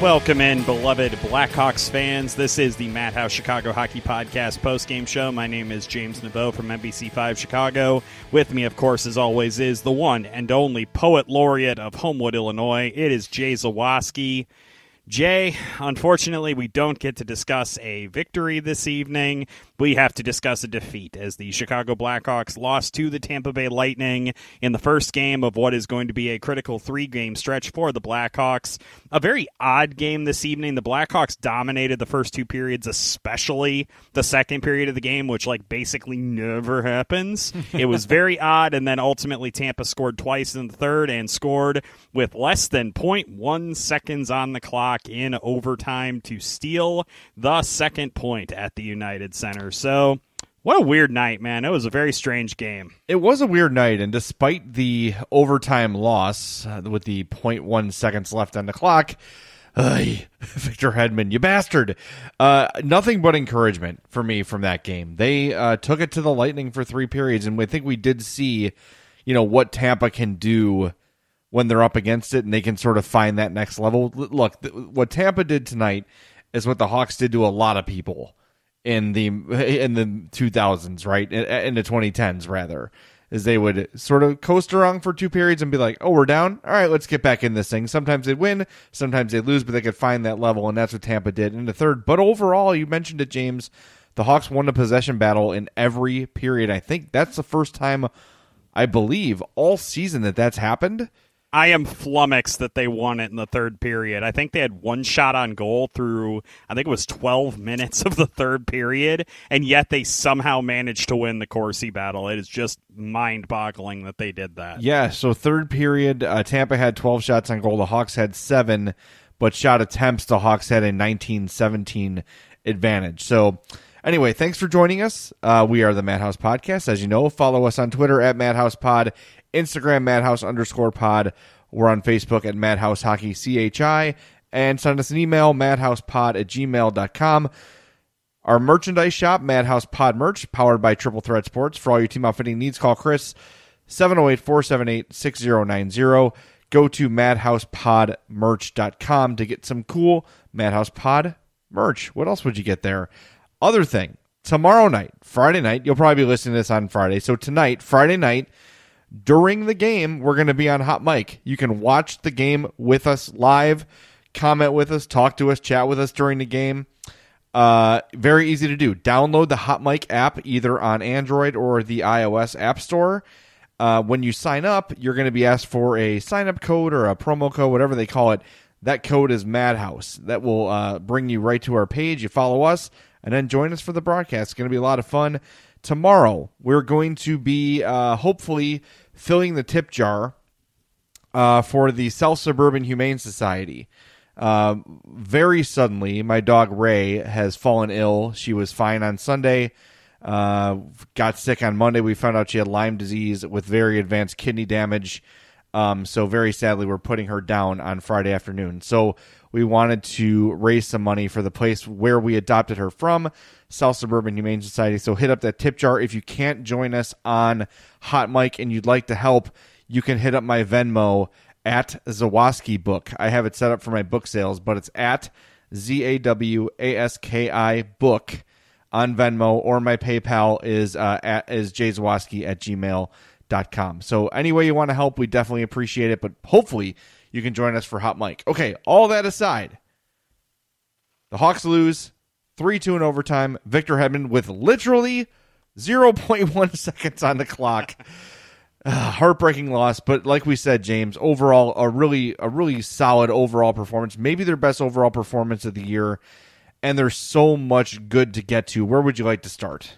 Welcome in, beloved Blackhawks fans. This is the Madhouse Chicago Hockey Podcast post-game show. My name is James Neveau from NBC5 Chicago. With me, of course, as always, is the one and only poet laureate of Homewood, Illinois. It is Jay Zawaski. Jay, unfortunately, we don't get to discuss a victory this evening. We have to discuss a defeat as the Chicago Blackhawks lost to the Tampa Bay Lightning in the first game of what is going to be a critical three game stretch for the Blackhawks. A very odd game this evening. The Blackhawks dominated the first two periods, especially the second period of the game, which, like, basically never happens. it was very odd, and then ultimately Tampa scored twice in the third and scored with less than 0.1 seconds on the clock in overtime to steal the second point at the United Center. So, what a weird night, man. It was a very strange game. It was a weird night, and despite the overtime loss uh, with the 0.1 seconds left on the clock, uh, Victor Hedman, you bastard. Uh, nothing but encouragement for me from that game. They uh, took it to the Lightning for three periods, and I think we did see, you know, what Tampa can do when they're up against it and they can sort of find that next level. Look, th- what Tampa did tonight is what the Hawks did to a lot of people in the in the 2000s, right? In, in the 2010s rather. Is they would sort of coast around for two periods and be like, "Oh, we're down. All right, let's get back in this thing." Sometimes they'd win, sometimes they'd lose, but they could find that level, and that's what Tampa did in the third. But overall, you mentioned it, James. The Hawks won the possession battle in every period. I think that's the first time, I believe, all season that that's happened. I am flummoxed that they won it in the third period. I think they had one shot on goal through, I think it was 12 minutes of the third period, and yet they somehow managed to win the Corsi battle. It is just mind boggling that they did that. Yeah, so third period, uh, Tampa had 12 shots on goal. The Hawks had seven, but shot attempts, the Hawks had a 19 17 advantage. So, Anyway, thanks for joining us. Uh, we are the Madhouse Podcast. As you know, follow us on Twitter at Madhouse Pod Instagram, Madhouse underscore pod. We're on Facebook at Madhouse Hockey CHI. And send us an email, madhousepod at gmail.com. Our merchandise shop, Madhouse Pod Merch, powered by Triple Threat Sports. For all your team outfitting needs, call Chris 708 478 6090. Go to madhousepodmerch.com to get some cool Madhouse Pod merch. What else would you get there? Other thing, tomorrow night, Friday night, you'll probably be listening to this on Friday. So tonight, Friday night, during the game, we're going to be on Hot Mic. You can watch the game with us live, comment with us, talk to us, chat with us during the game. Uh, very easy to do. Download the Hot Mic app either on Android or the iOS App Store. Uh, when you sign up, you're going to be asked for a sign up code or a promo code, whatever they call it. That code is Madhouse. That will uh, bring you right to our page. You follow us and then join us for the broadcast. It's going to be a lot of fun. Tomorrow, we're going to be uh, hopefully filling the tip jar uh, for the South Suburban Humane Society. Um, very suddenly, my dog Ray has fallen ill. She was fine on Sunday, uh, got sick on Monday. We found out she had Lyme disease with very advanced kidney damage. Um, so very sadly, we're putting her down on Friday afternoon. So we wanted to raise some money for the place where we adopted her from, South Suburban Humane Society. So hit up that tip jar. If you can't join us on Hot Mic and you'd like to help, you can hit up my Venmo at Zawaski Book. I have it set up for my book sales, but it's at Z A W A S K I Book on Venmo, or my PayPal is uh, at is jzawaski at gmail.com. So any way you want to help, we definitely appreciate it. But hopefully you can join us for Hot Mic. Okay, all that aside, the Hawks lose 3 2 in overtime. Victor Hedman with literally 0.1 seconds on the clock. Uh, heartbreaking loss, but like we said, James, overall a really a really solid overall performance. Maybe their best overall performance of the year. And there's so much good to get to. Where would you like to start?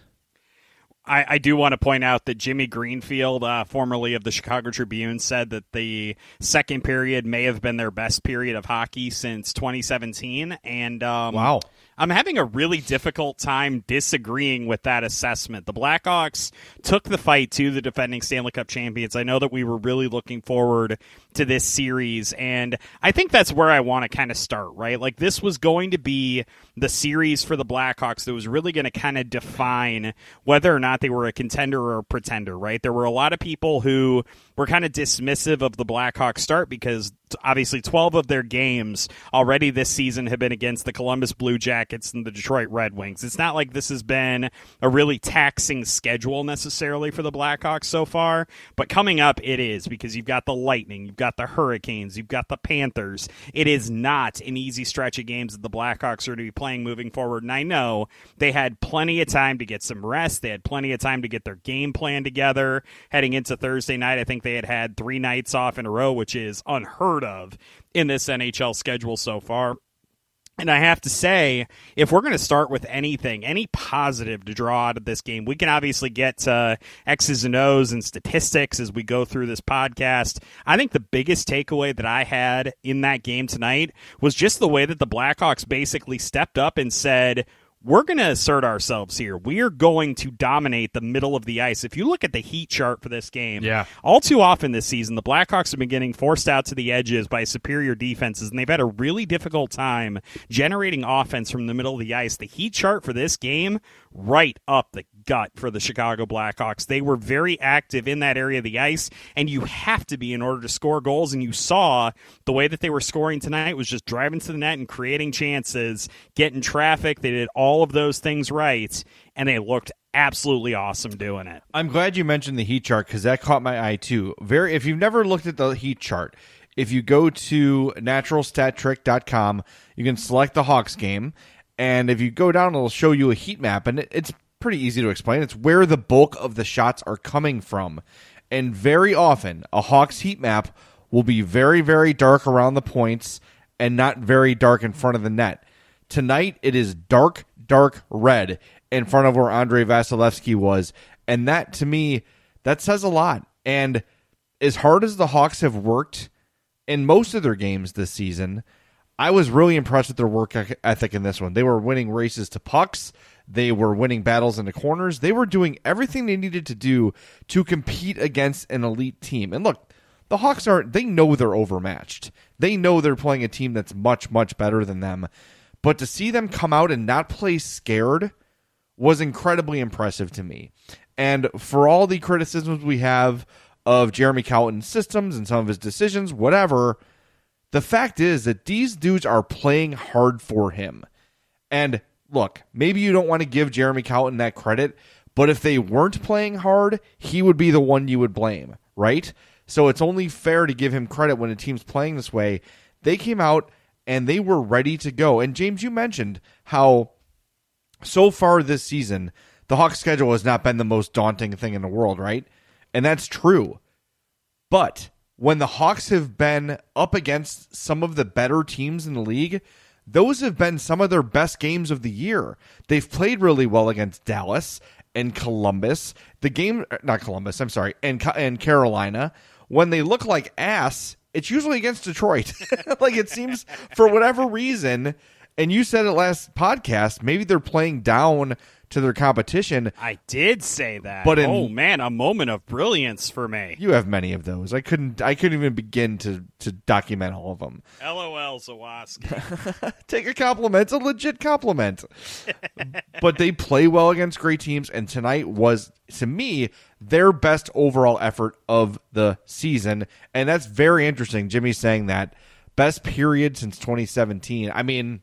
I, I, do want to point out that Jimmy Greenfield, uh, formerly of the Chicago Tribune, said that the second period may have been their best period of hockey since 2017. And um, wow, I'm having a really difficult time disagreeing with that assessment. The Blackhawks took the fight to the defending Stanley Cup champions. I know that we were really looking forward to this series, and I think that's where I want to kind of start, right? Like, this was going to be the series for the Blackhawks that was really going to kind of define whether or not they were a contender or a pretender, right? There were a lot of people who were kind of dismissive of the Blackhawks start because obviously 12 of their games already this season have been against the Columbus Blue Jackets and the Detroit Red Wings. It's not like this has been a really taxing schedule necessarily for the Blackhawks so far, but coming up it is because you've got the Lightning, you've got the Hurricanes, you've got the Panthers. It is not an easy stretch of games that the Blackhawks are to be playing moving forward. And I know they had plenty of time to get some rest. They had plenty of time to get their game plan together heading into Thursday night. I think they had had three nights off in a row, which is unheard of in this NHL schedule so far. And I have to say, if we're going to start with anything, any positive to draw out of this game, we can obviously get to X's and O's and statistics as we go through this podcast. I think the biggest takeaway that I had in that game tonight was just the way that the Blackhawks basically stepped up and said, we're going to assert ourselves here. We are going to dominate the middle of the ice. If you look at the heat chart for this game, yeah. all too often this season, the Blackhawks have been getting forced out to the edges by superior defenses, and they've had a really difficult time generating offense from the middle of the ice. The heat chart for this game, right up the gut for the Chicago Blackhawks. They were very active in that area of the ice, and you have to be in order to score goals. And you saw the way that they were scoring tonight was just driving to the net and creating chances, getting traffic. They did all of those things right, and they looked absolutely awesome doing it. I'm glad you mentioned the heat chart because that caught my eye too. Very, if you've never looked at the heat chart, if you go to naturalstattrick.com, you can select the Hawks game. And if you go down, it'll show you a heat map, and it's pretty easy to explain. It's where the bulk of the shots are coming from. And very often, a Hawks heat map will be very, very dark around the points and not very dark in front of the net. Tonight, it is dark, dark red in front of where Andrei Vasilevskiy was. And that, to me, that says a lot. And as hard as the Hawks have worked in most of their games this season, I was really impressed with their work ethic in this one. They were winning races to pucks. They were winning battles in the corners. They were doing everything they needed to do to compete against an elite team. And look, the Hawks aren't, they know they're overmatched. They know they're playing a team that's much, much better than them. But to see them come out and not play scared was incredibly impressive to me. And for all the criticisms we have of Jeremy Colliton's systems and some of his decisions, whatever, the fact is that these dudes are playing hard for him. And look, maybe you don't want to give Jeremy Colliton that credit, but if they weren't playing hard, he would be the one you would blame, right? So it's only fair to give him credit when a team's playing this way. They came out and they were ready to go. And James, you mentioned how so far this season, the Hawks schedule has not been the most daunting thing in the world, right? And that's true. But when the Hawks have been up against some of the better teams in the league, those have been some of their best games of the year. They've played really well against Dallas and Columbus. The game, not Columbus, I'm sorry, and and Carolina. When they look like ass it's usually against Detroit. like it seems for whatever reason, and you said it last podcast, maybe they're playing down to their competition. I did say that. But in- oh man, a moment of brilliance for me. You have many of those. I couldn't I couldn't even begin to to document all of them. LOL Zawaski. Take a compliment, it's a legit compliment. but they play well against great teams and tonight was to me their best overall effort of the season and that's very interesting. Jimmy's saying that best period since 2017. I mean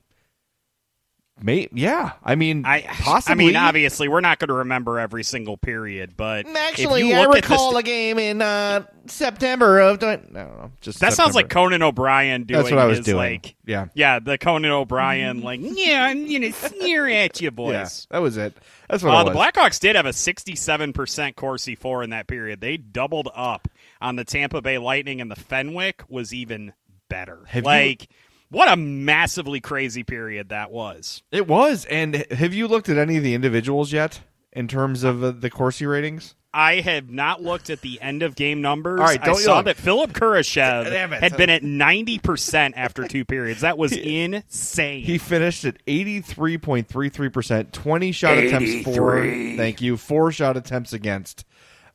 May, yeah, I mean, I possibly. I mean, obviously, we're not going to remember every single period, but Actually, if you I look at recall this, a game in uh, September of. I don't know. Just that sounds like Conan O'Brien doing. That's what I was his, doing. Like, Yeah. yeah, the Conan O'Brien, like, yeah, I'm gonna sneer at you, boys. Yeah, that was it. That's what Uh, it the. Blackhawks did have a 67% Corsi 4 in that period. They doubled up on the Tampa Bay Lightning, and the Fenwick was even better. Have you- like, what a massively crazy period that was. It was. And have you looked at any of the individuals yet in terms of uh, the Corsi ratings? I have not looked at the end of game numbers. All right, I don't you saw look. that Philip Kurashev had been at 90% after two periods. That was insane. He finished at 83.33%, 20 shot attempts for. Thank you. Four shot attempts against.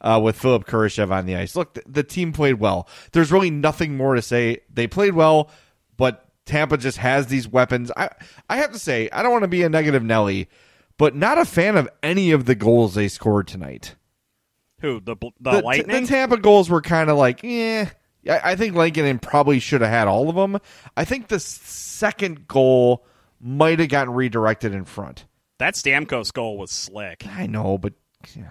Uh, with Philip Kurashev on the ice. Look, the, the team played well. There's really nothing more to say. They played well, but Tampa just has these weapons. I I have to say, I don't want to be a negative Nelly, but not a fan of any of the goals they scored tonight. Who? The, the, the, Lightning? the Tampa goals were kind of like, eh. I, I think Lankinen probably should have had all of them. I think the second goal might have gotten redirected in front. that Stamkos goal was slick. I know, but know.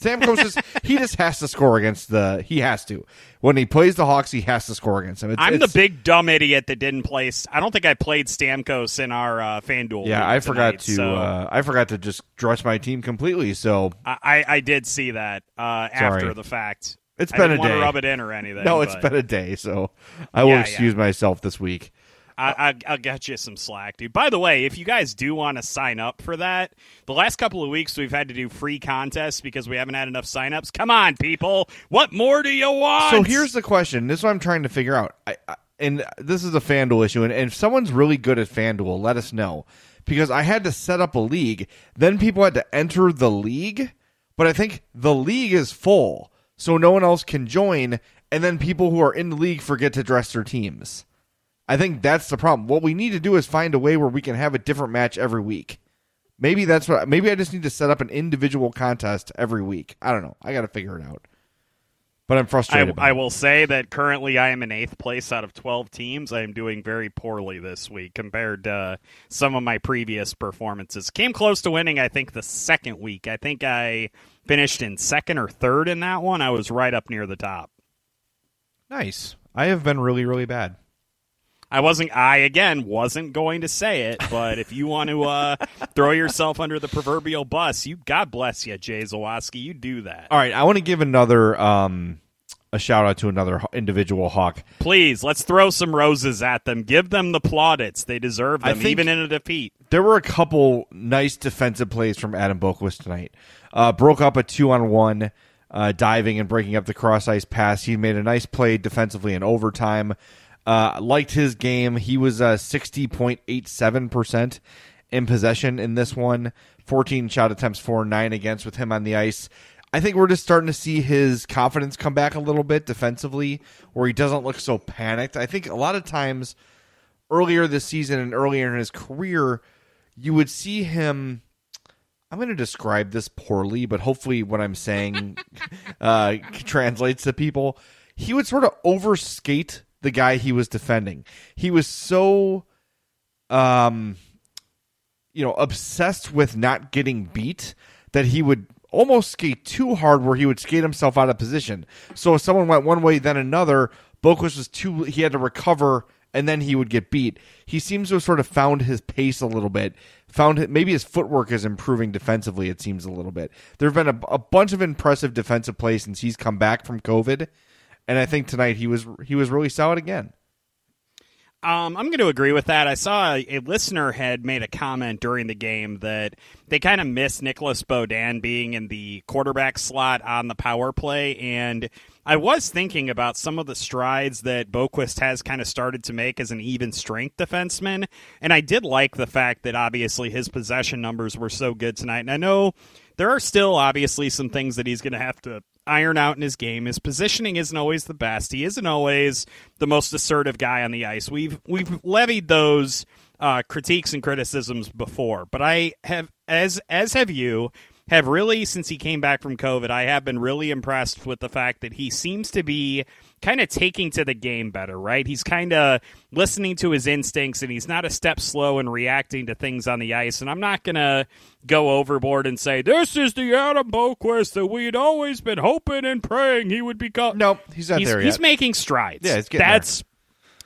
Stamkos just he just has to score against the he has to when he plays the Hawks he has to score against them. It's, I'm the big dumb idiot that didn't place. I don't think I played Stamkos in our uh, FanDuel. yeah. I forgot tonight, to so uh, I forgot to just dress my team completely. So I, I did see that uh, after the fact. It's I been didn't a want day. to rub it in or anything. no, it's but been a day. So I will Yeah, yeah. excuse myself this week. I, I, I'll get you some slack, dude. By the way, if you guys do want to sign up for that, the last couple of weeks we've had to do free contests because we haven't had enough signups. Come on, people! What more do you want? So here's the question. This is what I'm trying to figure out. I, I, and this is a FanDuel issue. And, and if someone's really good at FanDuel, let us know. Because I had to set up a league. Then people had to enter the league. But I think the league is full. So no one else can join. And then people who are in the league forget to dress their teams. I think that's the problem. What we need to do is find a way where we can have a different match every week. Maybe that's what. Maybe I just need to set up an individual contest every week. I don't know. I got to figure it out. But I'm frustrated. by I will say that currently I am in eighth place out of 12 teams. I am doing very poorly this week compared to some of my previous performances. Came close to winning, I think, the second week. I think I finished in second or third in that one. I was right up near the top. Nice. I have been really, really bad. I wasn't. I again wasn't going to say it, but if you want to uh, throw yourself under the proverbial bus, you God bless you, Jay Zawaski. You do that, All right, I want to give another um a shout out to another individual hawk. please. Let's throw some roses at them. Give them the plaudits they deserve I them, think- even in a defeat. There were a couple nice defensive plays from Adam Boqvist tonight. Uh, broke up a two on one, uh, diving and breaking up the cross ice pass. He made a nice play defensively in overtime. Uh, liked his game. He was uh, sixty point eight seven percent in possession in this one. Fourteen shot attempts for nine against with him on the ice. I think we're just starting to see his confidence come back a little bit defensively, where he doesn't look so panicked. I think a lot of times earlier this season and earlier in his career, you would see him. I'm going to describe this poorly, but hopefully, what I'm saying uh, translates to people. He would sort of overskate the guy he was defending. He was so, um, you know, obsessed with not getting beat that he would almost skate too hard, where he would skate himself out of position. So if someone went one way, then another, Boqvist was too. He had to recover and then he would get beat. He seems to have sort of found his pace a little bit. Found it, maybe his footwork is improving defensively. It seems a little bit. There have been a, a bunch of impressive defensive plays since he's come back from COVID, and I think tonight he was he was really solid again. Um, I'm going to agree with that. I saw a, a, listener had made a comment during the game that they kind of missed Nicolas Beaudin being in the quarterback slot on the power play, and I was thinking about some of the strides that Boqvist has kind of started to make as an even strength defenseman, and I did like the fact that obviously his possession numbers were so good tonight. And I know there are still obviously some things that he's going to have to iron out in his game. His positioning isn't always the best. He isn't always the most assertive guy on the ice. We've we've levied those uh, critiques and criticisms before, but I have as as have you have really since he came back from COVID. I have been really impressed with the fact that he seems to be kind of taking to the game better, right? He's kind of listening to his instincts and he's not a step slow in reacting to things on the ice. And I'm not going to go overboard and say, this is the Adam Boqvist that we'd always been hoping and praying he would become. Nope, he's not he's, there yet. He's making strides. Yeah, That's. There.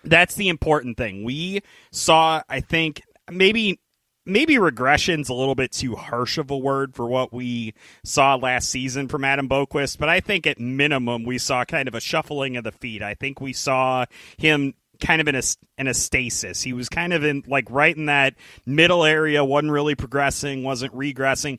That's the important thing. We saw, I think, maybe maybe regression's a little bit too harsh of a word for what we saw last season from Adam Boqvist, but I think at minimum we saw kind of a shuffling of the feet. I think we saw him kind of in a in a stasis. He was kind of in like right in that middle area, wasn't really progressing, wasn't regressing.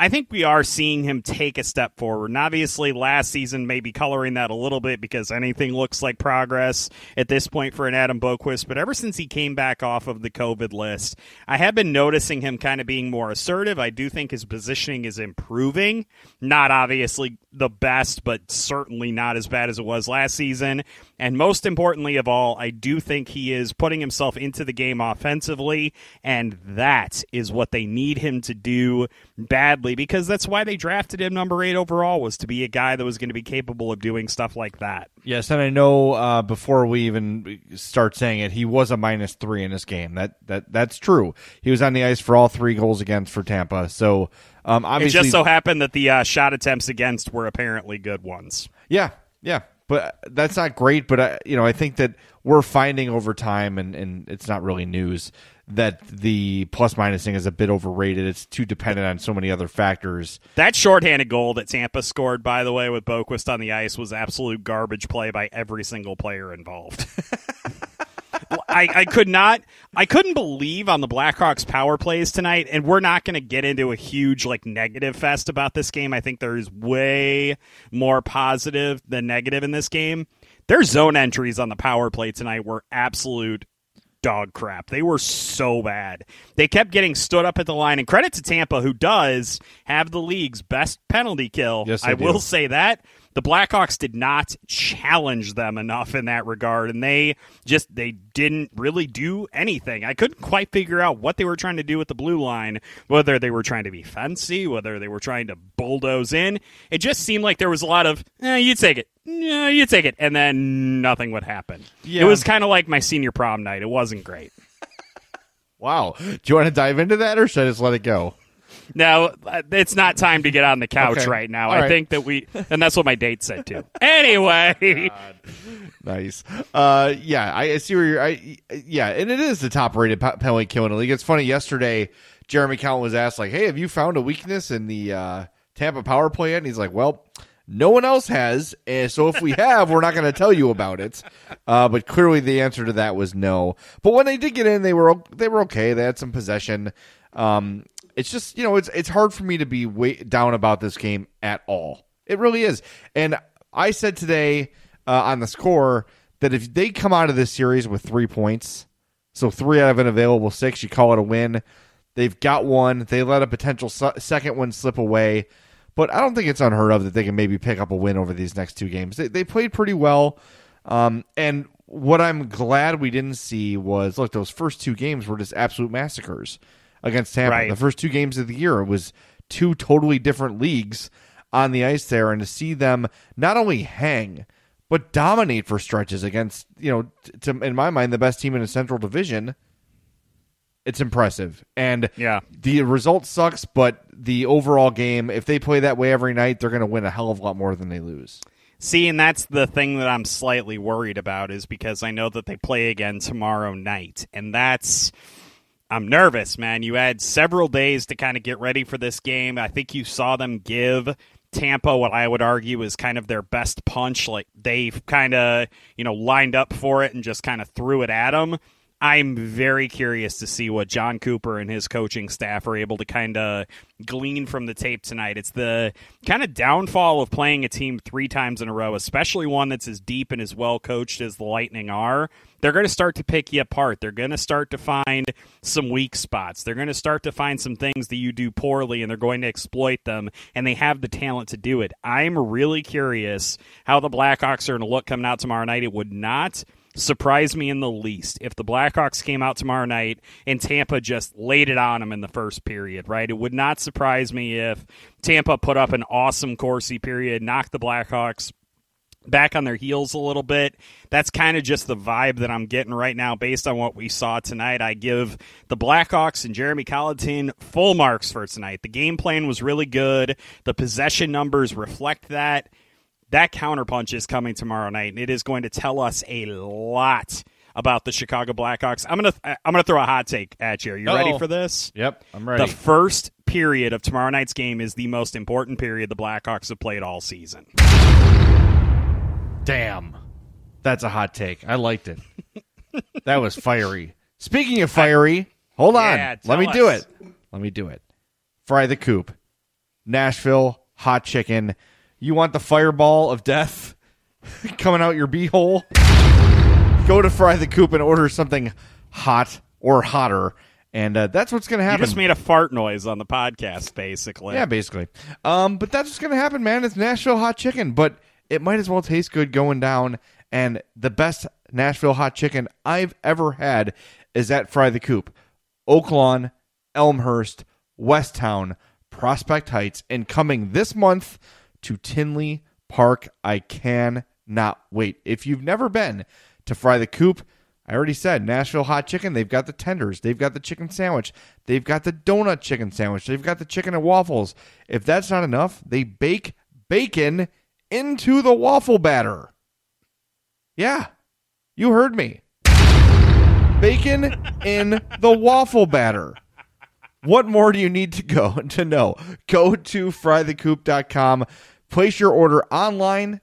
I think we are seeing him take a step forward. And obviously, last season may be coloring that a little bit because anything looks like progress at this point for an Adam Boqvist. But ever since he came back off of the COVID list, I have been noticing him kind of being more assertive. I do think his positioning is improving. Not obviously the best, but certainly not as bad as it was last season. And most importantly of all, I do think he is putting himself into the game offensively, and that is what they need him to do badly because that's why they drafted him number eight overall was to be a guy that was going to be capable of doing stuff like that. Yes, and I know uh, before we even start saying it, he was a minus three in this game. That that that's true. He was on the ice for all three goals against for Tampa. So um, obviously, it just so happened that the uh, shot attempts against were apparently good ones. Yeah, yeah, but that's not great. But I, you know, I think that we're finding over time, and and it's not really news that the minus thing is a bit overrated. It's too dependent on so many other factors. That shorthanded goal that Tampa scored, by the way, with Boqvist on the ice was absolute garbage play by every single player involved. I, I could not I couldn't believe on the Blackhawks power plays tonight, and we're not going to get into a huge like negative fest about this game. I think there's way more positive than negative in this game. Their zone entries on the power play tonight were absolute dog crap. They were so bad. They kept getting stood up at the line. And credit to Tampa, who does have the league's best penalty kill. Yes, I do. will say that the Blackhawks did not challenge them enough in that regard, and they just they didn't really do anything. I couldn't quite figure out what they were trying to do with the blue line, whether they were trying to be fancy, whether they were trying to bulldoze in. It just seemed like there was a lot of, eh, you take it, yeah, you take it, and then nothing would happen. Yeah. It was kind of like my senior prom night. It wasn't great. Wow. Do you want to dive into that, or should I just let it go? No, it's not time to get on the couch Okay. right now. All I right. think that we, and that's what my date said too. Anyway, Nice. Uh, yeah, I I see where you're. I yeah, and it is the top rated pe- penalty kill in the league. It's funny. Yesterday, Jeremy Count was asked like, "Hey, have you found a weakness in the uh, Tampa power play? And he's like, "Well." No one else has, and so if we have, we're not going to tell you about it. Uh, but clearly, the answer to that was no. But when they did get in, they were they were okay. They had some possession. Um, it's just you know it's it's hard for me to be way down about this game at all. It really is. And I said today uh, on the score that if they come out of this series with three points, so three out of an available six, you call it a win. They've got one. They let a potential su- second one slip away, but I don't think it's unheard of that they can maybe pick up a win over these next two games. They, they played pretty well, um, and what I'm glad we didn't see was look those first two games were just absolute massacres against Tampa. Right. The first two games of the year it was two totally different leagues on the ice there, and to see them not only hang but dominate for stretches against you know t- to, in my mind the best team in the Central Division. It's impressive, and Yeah. the result sucks. But the overall game, if they play that way every night, they're going to win a hell of a lot more than they lose. See, and that's the thing that I'm slightly worried about is because I know that they play again tomorrow night. And that's. I'm nervous, man. You had several days to kind of get ready for this game. I think you saw them give Tampa, what I would argue is kind of their best punch. Like they've kind of, you know, lined up for it and just kind of threw it at them. I'm very curious to see what Jon Cooper and his coaching staff are able to kind of glean from the tape tonight. It's the kind of downfall of playing a team three times in a row, especially one that's as deep and as well coached as the Lightning are. They're going to start to pick you apart. They're going to start to find some weak spots. They're going to start to find some things that you do poorly and they're going to exploit them, and they have the talent to do it. I'm really curious how the Blackhawks are going to look coming out tomorrow night. It would not surprise me in the least if the Blackhawks came out tomorrow night and Tampa just laid it on them in the first period, right? It would not surprise me if Tampa put up an awesome Corsi period, knocked the Blackhawks back on their heels a little bit. That's kind of just the vibe that I'm getting right now based on what we saw tonight. I give the Blackhawks and Jeremy Colliton full marks for tonight. The game plan was really good. The possession numbers reflect that that counterpunch is coming tomorrow night, and it is going to tell us a lot about the Chicago Blackhawks. I'm gonna I'm gonna throw a hot take at you. Are you Uh-oh. ready for this? Yep, I'm ready. The first period of tomorrow night's game is the most important period the Blackhawks have played all season. Damn, that's a hot take. I liked it. that was fiery. Speaking of fiery, I, hold on. Yeah, Let me us. do it. Let me do it. Fry the coop. Nashville hot chicken you want the fireball of death coming out your beehole? Go to Fry the Coop and order something hot or hotter. And uh, that's what's going to happen. You just made a fart noise on the podcast, basically. Yeah, basically. Um, but that's what's going to happen, man. It's Nashville hot chicken, but it might as well taste good going down. And the best Nashville hot chicken I've ever had is at Fry the Coop. Oaklawn, Elmhurst, Westtown, Prospect Heights, and coming this month to Tinley Park. I can not wait. If you've never been to Fry the Coop, I already said Nashville hot chicken. They've got the tenders. They've got the chicken sandwich. They've got the donut chicken sandwich. They've got the chicken and waffles. If that's not enough, they bake bacon into the waffle batter. Yeah, you heard me. Bacon in the waffle batter. What more do you need to go to know? Go to frythecoop.com, place your order online,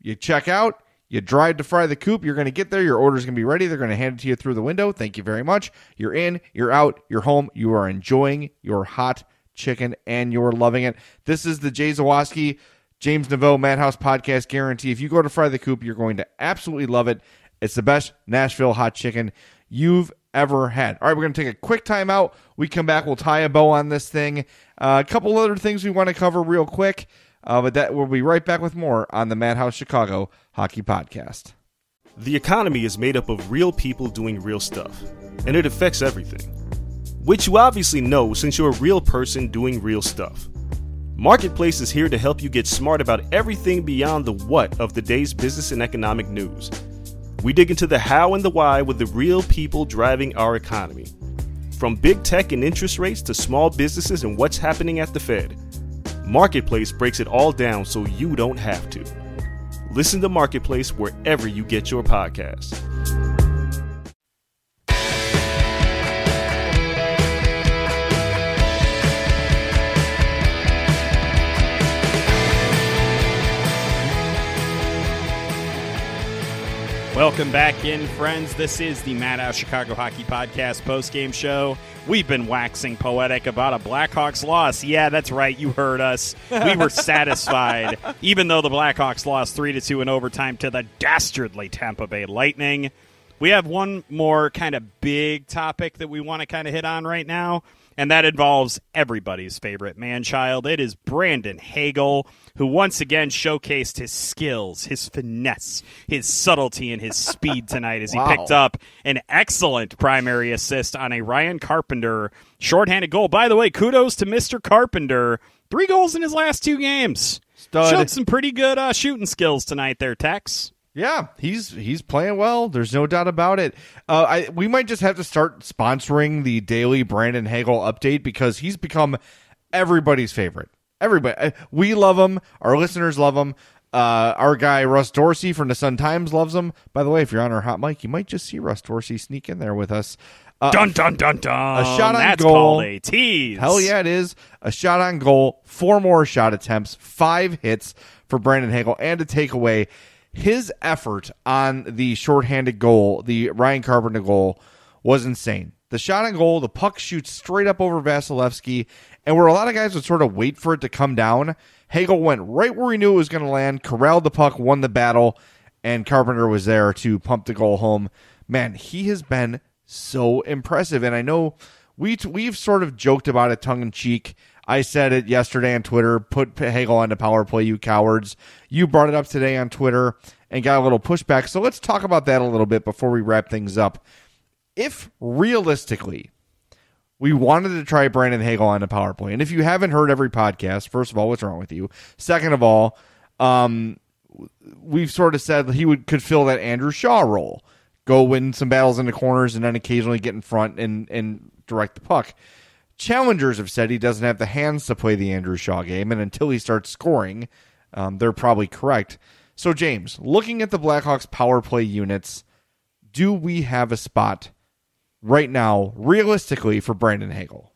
you check out, you drive to Fry the Coop, you're going to get there, your order's going to be ready, they're going to hand it to you through the window. Thank you very much. You're in, you're out, you're home, you are enjoying your hot chicken and you're loving it. This is the Jay Zawaski, James Neveau Madhouse podcast guarantee. If you go to Fry the Coop, you're going to absolutely love it. It's the best Nashville hot chicken you've ever had. All right, we're going to take a quick timeout. We come back, we'll tie a bow on this thing. Uh, a couple other things we want to cover real quick, uh, but that we'll be right back with more on the Madhouse Chicago Hockey Podcast. The economy is made up of real people doing real stuff, and it affects everything. Which you obviously know since you're a real person doing real stuff. Marketplace is here to help you get smart about everything beyond the what of the day's business and economic news we dig into the how and the why with the real people driving our economy. From big tech and interest rates to small businesses and what's happening at the Fed, Marketplace breaks it all down so you don't have to. Listen to Marketplace wherever you get your podcasts. Welcome back in, friends. This is the Madhouse Chicago Hockey Podcast post-game show. We've been waxing poetic about a Blackhawks loss. Yeah, that's right. You heard us. We were satisfied, even though the Blackhawks lost three to two in overtime to the dastardly Tampa Bay Lightning. We have one more kind of big topic that we want to kind of hit on right now and that involves everybody's favorite man child. It is Brandon Hagel, who once again showcased his skills, his finesse, his subtlety, and his speed tonight as wow. he picked up an excellent primary assist on a Ryan Carpenter shorthanded goal. By the way, kudos to Mr. Carpenter. Three goals in his last two games. Stud. Showed some pretty good uh, shooting skills tonight there, Tex. Yeah, he's he's playing well. There's no doubt about it. Uh, I we might just have to start sponsoring the daily Brandon Hagel update because he's become everybody's favorite. Everybody, uh, we love him. Our listeners love him. Uh, our guy Russ Dorsey from the Sun Times loves him. By the way, if you're on our hot mic, you might just see Russ Dorsey sneak in there with us. Uh, Dun dun dun dun. a shot on That's goal. called a tease. Hell yeah, it is. A shot on goal, four more shot attempts, five hits for Brandon Hagel, and a takeaway. His effort on the shorthanded goal, the Ryan Carpenter goal, was insane. The shot on goal, the puck shoots straight up over Vasilevskiy, and where a lot of guys would sort of wait for it to come down, Hagel went right where he knew it was going to land, corralled the puck, won the battle, and Carpenter was there to pump the goal home. Man, he has been so impressive, and I know we t- we've sort of joked about it tongue in cheek. I said it yesterday on Twitter. Put Hagel on the power play, you cowards. You brought it up today on Twitter and got a little pushback. So let's talk about that a little bit before we wrap things up. If realistically we wanted to try Brandon Hagel on the power play, and if you haven't heard every podcast, first of all, what's wrong with you? Second of all, um, we've sort of said he would could fill that Andrew Shaw role, go win some battles in the corners, and then occasionally get in front and and direct the puck. Challengers have said he doesn't have the hands to play the Andrew Shaw game, and until he starts scoring, um, they're probably correct. So, James, looking at the Blackhawks power play units, do we have a spot right now, realistically, for Brandon Hagel?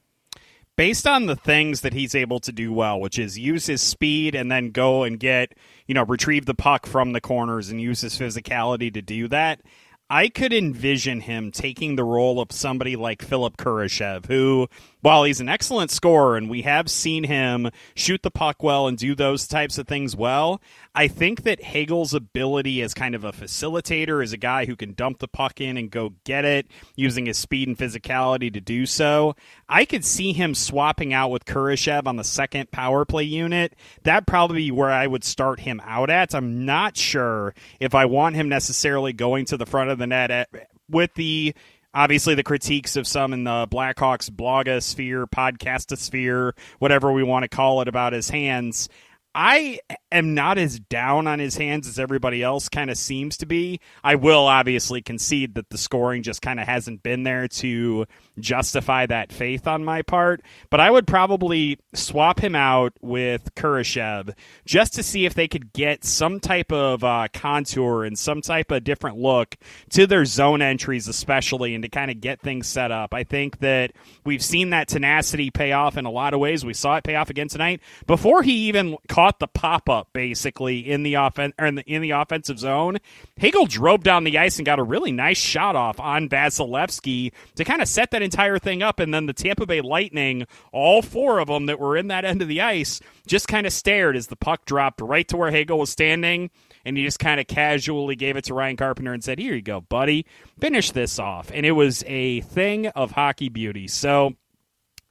based on the things that he's able to do well, which is use his speed and then go and get, you know, retrieve the puck from the corners and use his physicality to do that. I could envision him taking the role of somebody like Philip Kurashev, who, while he's an excellent scorer and we have seen him shoot the puck well and do those types of things well, I think that Hagel's ability as kind of a facilitator, as a guy who can dump the puck in and go get it using his speed and physicality to do so, I could see him swapping out with Kurashev on the second power play unit. That'd probably be where I would start him out at. I'm not sure if I want him necessarily going to the front of the net at, with the obviously the critiques of some in the Blackhawks blogosphere, podcastosphere, whatever we want to call it about his hands. I am not as down on his hands as everybody else kind of seems to be. I will obviously concede that the scoring just kind of hasn't been there to justify that faith on my part, but I would probably swap him out with Kurashev just to see if they could get some type of uh, contour and some type of different look to their zone entries, especially, and to kind of get things set up. I think that we've seen that tenacity pay off in a lot of ways. We saw it pay off again tonight before he even caught the pop up, basically in the offen- or in the, in the offensive zone. Hagel drove down the ice and got a really nice shot off on Vasilevskiy to kind of set that entire thing up. And then the Tampa Bay Lightning, all four of them that were in that end of the ice, just kind of stared as the puck dropped right to where Hagel was standing. And he just kind of casually gave it to Ryan Carpenter and said, Here you go, buddy. Finish this off. And it was a thing of hockey beauty. So.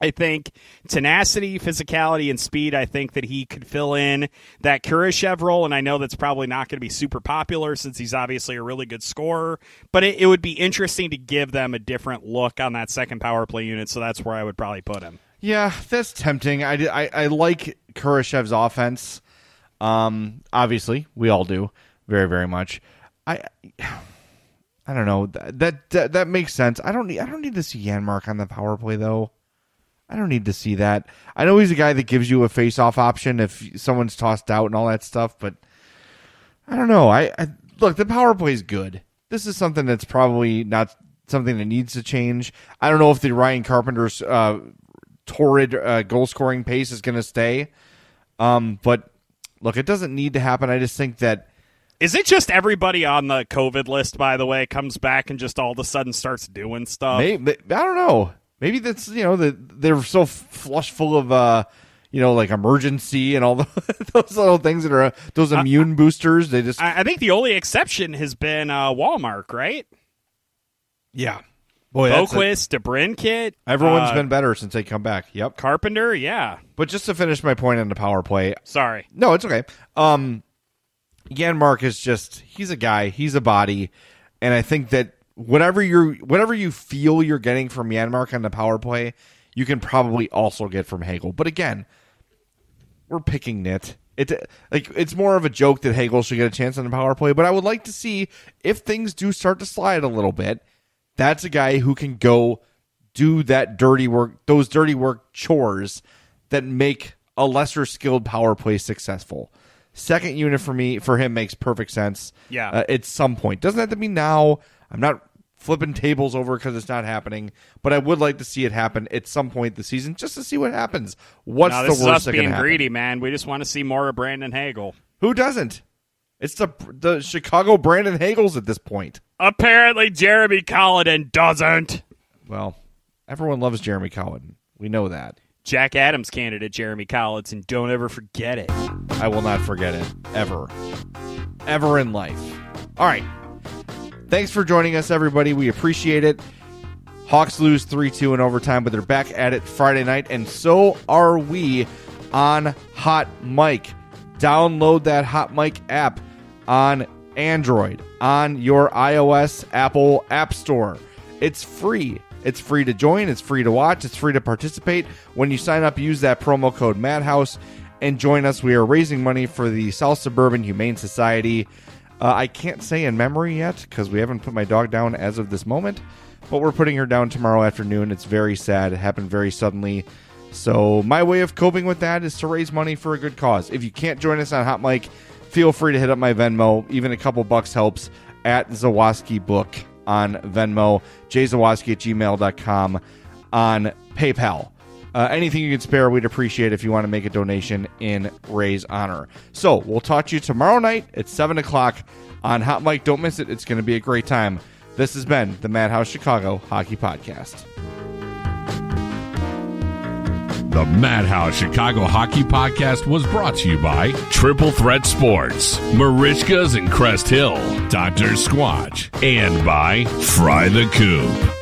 I think tenacity, physicality, and speed. I think that he could fill in that Kurashev role, and I know that's probably not going to be super popular since he's obviously a really good scorer. But it, it would be interesting to give them a different look on that second power play unit. So that's where I would probably put him. Yeah, that's tempting. I, I, I like Kurashev's offense. Um, obviously, we all do very, very much. I, I don't know that that that makes sense. I don't need I don't need see Janmark on the power play though. I don't need to see that. I know he's a guy that gives you a face-off option if someone's tossed out and all that stuff, but I don't know. I, I look the power play is good. This is something that's probably not something that needs to change. I don't know if the Ryan Carpenter's uh, torrid uh, goal scoring pace is going to stay. Um, but look, it doesn't need to happen. I just think that Is it just everybody on the COVID list, by the way, comes back and just all of a sudden starts doing stuff? maybe, I don't know. Maybe that's you know that they're so flush full of uh, you know like Emergen-C and all the, those little things that are uh, those immune boosters. They just I, I think the only exception has been uh, Wallmark, right? yeah. Boy, that's a- Boqvist, DeBrincat. everyone's uh, been better since they come back. Yep. Carpenter. Yeah. But just to finish my point on the power play, Sorry. No, it's okay. Um, Janmark is just he's a guy, he's a body, and I think that whatever you're whatever you feel you're getting from Janmark on the power play, you can probably also get from Hagel. But again, we're picking nit. It like it's more of a joke that Hagel should get a chance on the power play, but I would like to see if things do start to slide a little bit. That's a guy who can go do that dirty work, those dirty work chores that make a lesser skilled power play successful. Second unit for me for him makes perfect sense. Yeah. uh, at some point doesn't have to be now. I'm not flipping tables over because it's not happening. But I would like to see it happen at some point this season, just to see what happens. What's no, the worst us that being can happen? greedy, man. We just want to see more of Brandon Hagel. Who doesn't? It's the the Chicago Brandon Hagels at this point. Apparently, Jeremy Collin doesn't. Well, everyone loves Jeremy Cowan. We know that. Jack Adams candidate Jeremy Collins, and don't ever forget it. I will not forget it ever, ever in life. All right. Thanks for joining us, everybody. We appreciate it. Hawks lose 3 2 in overtime, but they're back at it Friday night, and so are we on Hot Mic. Download that Hot Mic app on Android, on your iOS Apple App Store. It's free. It's free to join, it's free to watch, it's free to participate. When you sign up, use that promo code Madhouse and join us. We are raising money for the South Suburban Humane Society. Uh, I can't say in memory yet because we haven't put my dog down as of this moment, but we're putting her down tomorrow afternoon. It's very sad. It happened very suddenly. So, my way of coping with that is to raise money for a good cause. If you can't join us on Hot Mic, feel free to hit up my Venmo. Even a couple bucks helps at Zawaski Book on Venmo, jzawaski at gmail.com on PayPal. Uh, anything you can spare, we'd appreciate if you want to make a donation in Ray's honor. So we'll talk to you tomorrow night at 7 o'clock on Hot Mic. Don't miss it. It's going to be a great time. This has been the Madhouse Chicago Hockey Podcast. The Madhouse Chicago Hockey Podcast was brought to you by Triple Threat Sports, Marishkas in Crest Hill, Dr. Squatch, and by Fry the Coop.